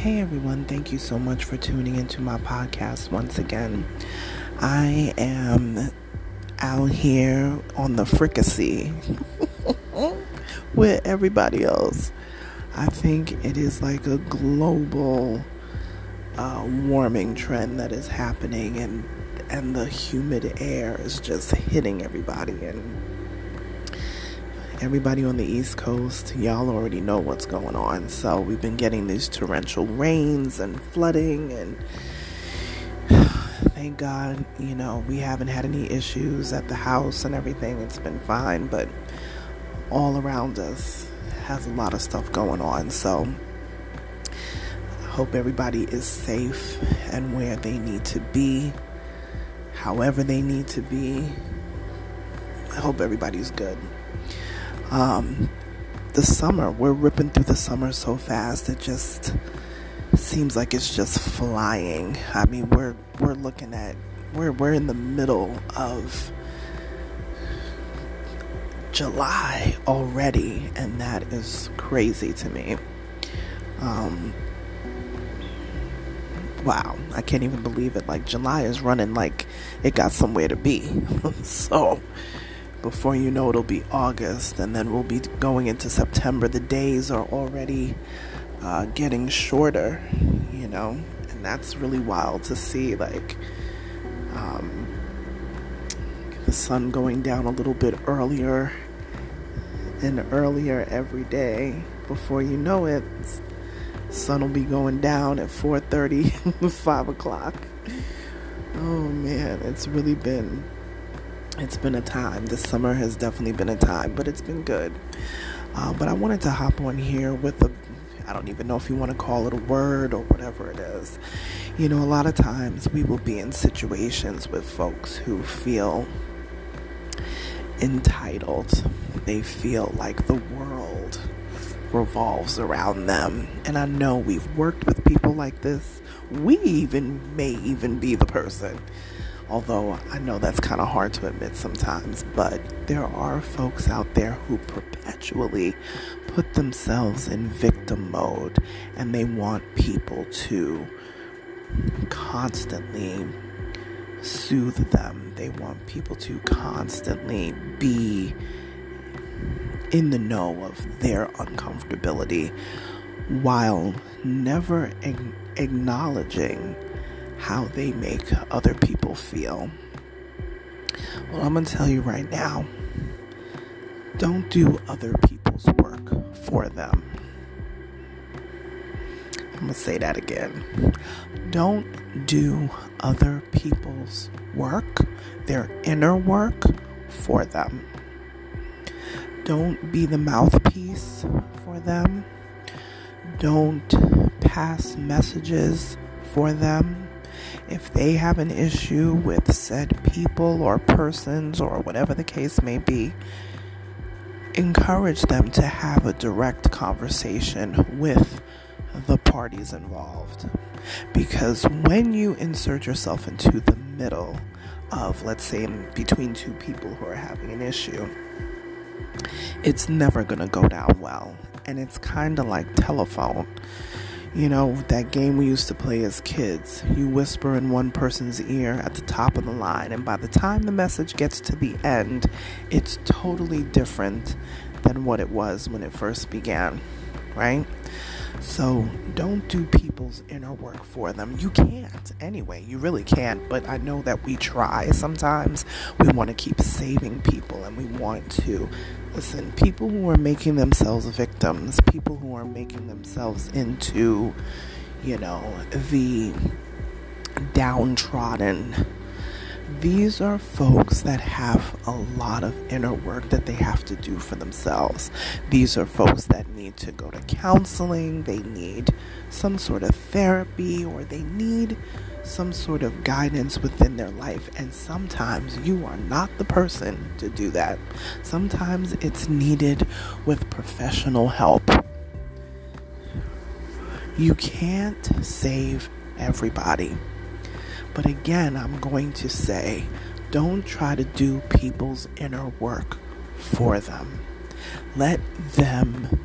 Hey everyone, thank you so much for tuning into my podcast once again. I am out here on the fricassee with everybody else. I think it is like a global uh, warming trend that is happening, and and the humid air is just hitting everybody and everybody on the East Coast, y'all already know what's going on. So we've been getting these torrential rains and flooding, and thank God, you know, we haven't had any issues at the house and everything. It's been fine, but all around us has a lot of stuff going on. So I hope everybody is safe and where they need to be, however they need to be. I hope everybody's good. Um, the summer, we're ripping through the summer so fast. It just seems like it's just flying. I mean, we're we're looking at we're we're in the middle of July already, and that is crazy to me. Um, wow, I can't even believe it. Like July is running like it got somewhere to be. so before you know it'll be August and then we'll be going into September. The days are already uh, getting shorter, you know, and that's really wild to see. Like um, the sun going down a little bit earlier and earlier every day. Before you know it, sun will be going down at 4:30, 5 o'clock. Oh man, it's really been it's been a time. This summer has definitely been a time, but it's been good. Uh, but I wanted to hop on here with a, I don't even know if you want to call it a word or whatever it is. You know, a lot of times we will be in situations with folks who feel entitled, they feel like the world revolves around them. And I know we've worked with people like this. We even may even be the person although I know that's kind of hard to admit sometimes, but there are folks out there who perpetually put themselves in victim mode and they want people to constantly soothe them. They want people to constantly be in the know of their uncomfortability while never acknowledging how they make other people feel. Well, I'm going to tell you right now don't do other people's work for them. I'm going to say that again. Don't do other people's work, their inner work, for them. Don't be the mouthpiece for them. Don't pass messages for them if they have an issue with said people or persons or whatever the case may be, encourage them to have a direct conversation with the parties involved. Because when you insert yourself into the middle of, let's say, between two people who are having an issue, it's never going to go down well. And it's kind of like telephone you know, that game we used to play as kids. You whisper in one person's ear at the top of the line, and by the time the message gets to the end, it's totally different than what it was when it first began, right? So don't do people's inner work for them. You can't anyway. You really can't. But I know that we try sometimes. We want to keep saving people and we want to listen. People who are making themselves victims, people who are making themselves into, you know, the downtrodden, these are folks that have a lot of inner work that they have to do for themselves. These are folks that need to go to counseling, they need some sort of therapy, or they need some sort of guidance within their life. And sometimes you are not the person to do that. Sometimes it's needed with professional help. You can't save everybody. But again, I'm going to say don't try to do people's inner work for them. Let them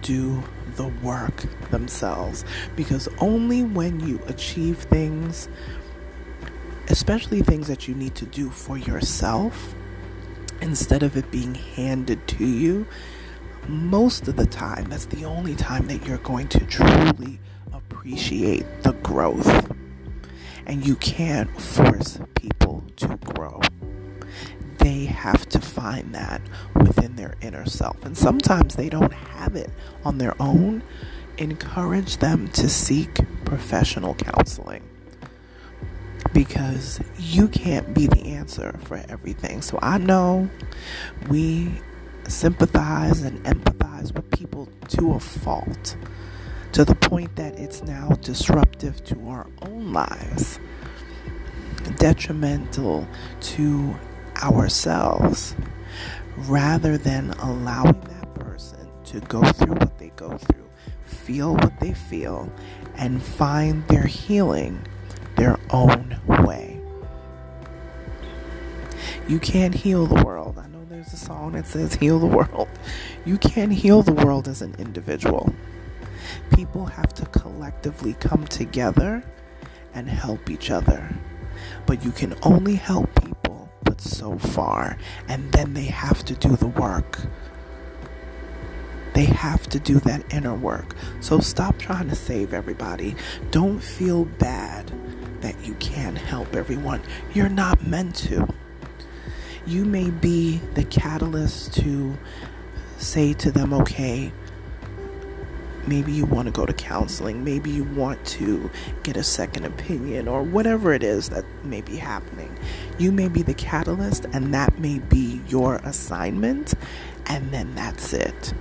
do the work themselves because only when you achieve things, especially things that you need to do for yourself, instead of it being handed to you, most of the time, that's the only time that you're going to truly appreciate the growth. And you can't force people to grow. They have to find that within their inner self. And sometimes they don't have it on their own. Encourage them to seek professional counseling because you can't be the answer for everything. So I know we sympathize and empathize with people to a fault to the point that it's now disruptive to our own lives, detrimental to ourselves, rather than allowing that person to go through what they go through, feel what they feel, and find their healing their own way. You can't heal the world. I know there's a song that says heal the world. You can't heal the world as an individual people have to collectively come together and help each other. But you can only help people but so far, and then they have to do the work. They have to do that inner work. So stop trying to save everybody. Don't feel bad that you can't help everyone. You're not meant to. You may be the catalyst to say to them, okay, Maybe you want to go to counseling. Maybe you want to get a second opinion or whatever it is that may be happening. You may be the catalyst, and that may be your assignment, and then that's it.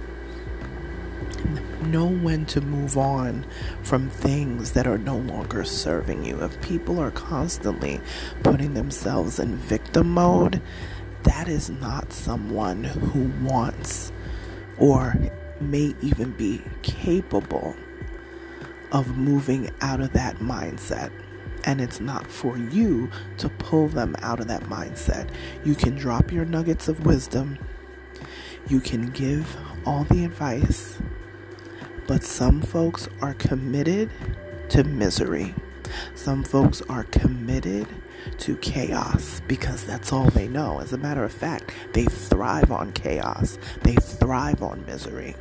Know when to move on from things that are no longer serving you. If people are constantly putting themselves in victim mode, that is not someone who wants or may even be capable of moving out of that mindset. And it's not for you to pull them out of that mindset. You can drop your nuggets of wisdom, you can give all the advice, but some folks are committed to misery. Some folks are committed to chaos because that's all they know. As a matter of fact, they thrive on chaos, they thrive on misery.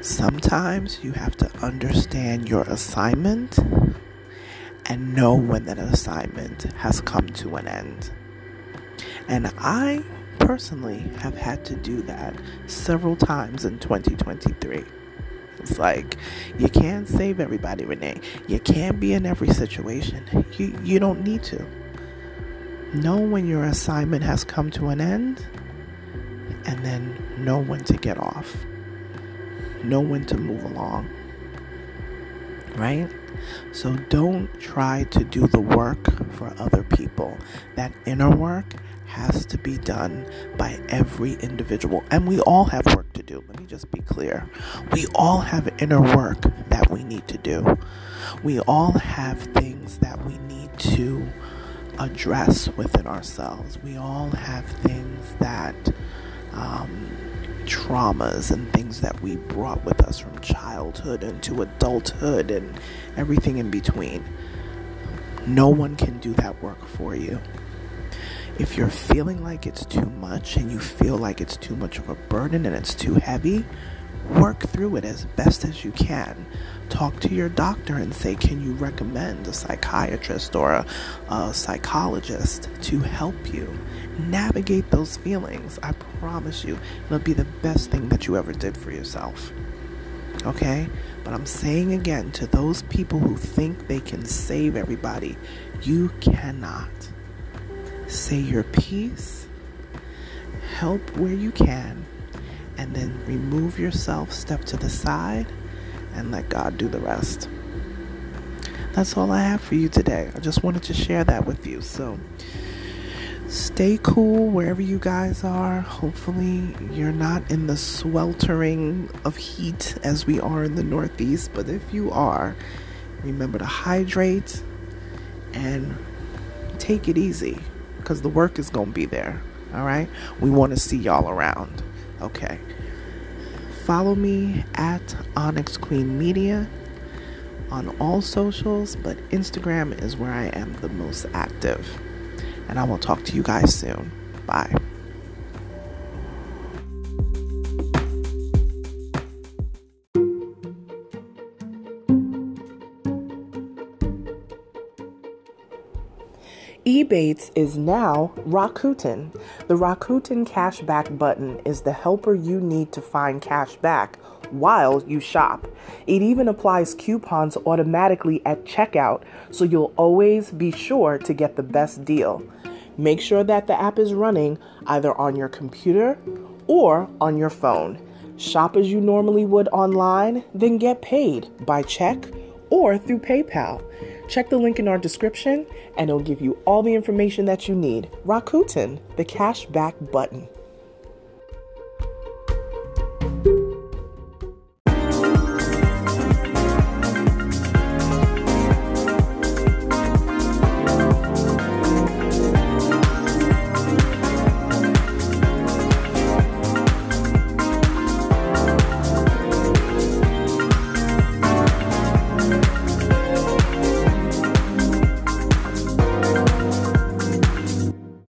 Sometimes you have to understand your assignment and know when that assignment has come to an end. And I personally have had to do that several times in 2023. It's like you can't save everybody, Renee. You can't be in every situation. You you don't need to. Know when your assignment has come to an end and then know when to get off. Know when to move along. Right? So don't try to do the work for other people. That inner work has to be done by every individual. And we all have work do. Let me just be clear. We all have inner work that we need to do. We all have things that we need to address within ourselves. We all have things that, um, traumas and things that we brought with us from childhood into adulthood and everything in between. No one can do that work for you. If you're feeling like it's too much and you feel like it's too much of a burden and it's too heavy, work through it as best as you can. Talk to your doctor and say, Can you recommend a psychiatrist or a, a psychologist to help you navigate those feelings? I promise you, it'll be the best thing that you ever did for yourself. Okay? But I'm saying again to those people who think they can save everybody, you cannot. Say your piece, help where you can, and then remove yourself, step to the side, and let God do the rest. That's all I have for you today. I just wanted to share that with you. So stay cool wherever you guys are. Hopefully, you're not in the sweltering of heat as we are in the Northeast. But if you are, remember to hydrate and take it easy because the work is going to be there. All right? We want to see y'all around. Okay. Follow me at Onyx Queen Media on all socials, but Instagram is where I am the most active. And I will talk to you guys soon. Bye. Ebates is now Rakuten. The Rakuten cashback button is the helper you need to find cash back while you shop. It even applies coupons automatically at checkout, so you'll always be sure to get the best deal. Make sure that the app is running either on your computer or on your phone. Shop as you normally would online, then get paid by check or through PayPal. Check the link in our description and it'll give you all the information that you need. Rakuten, the cashback button.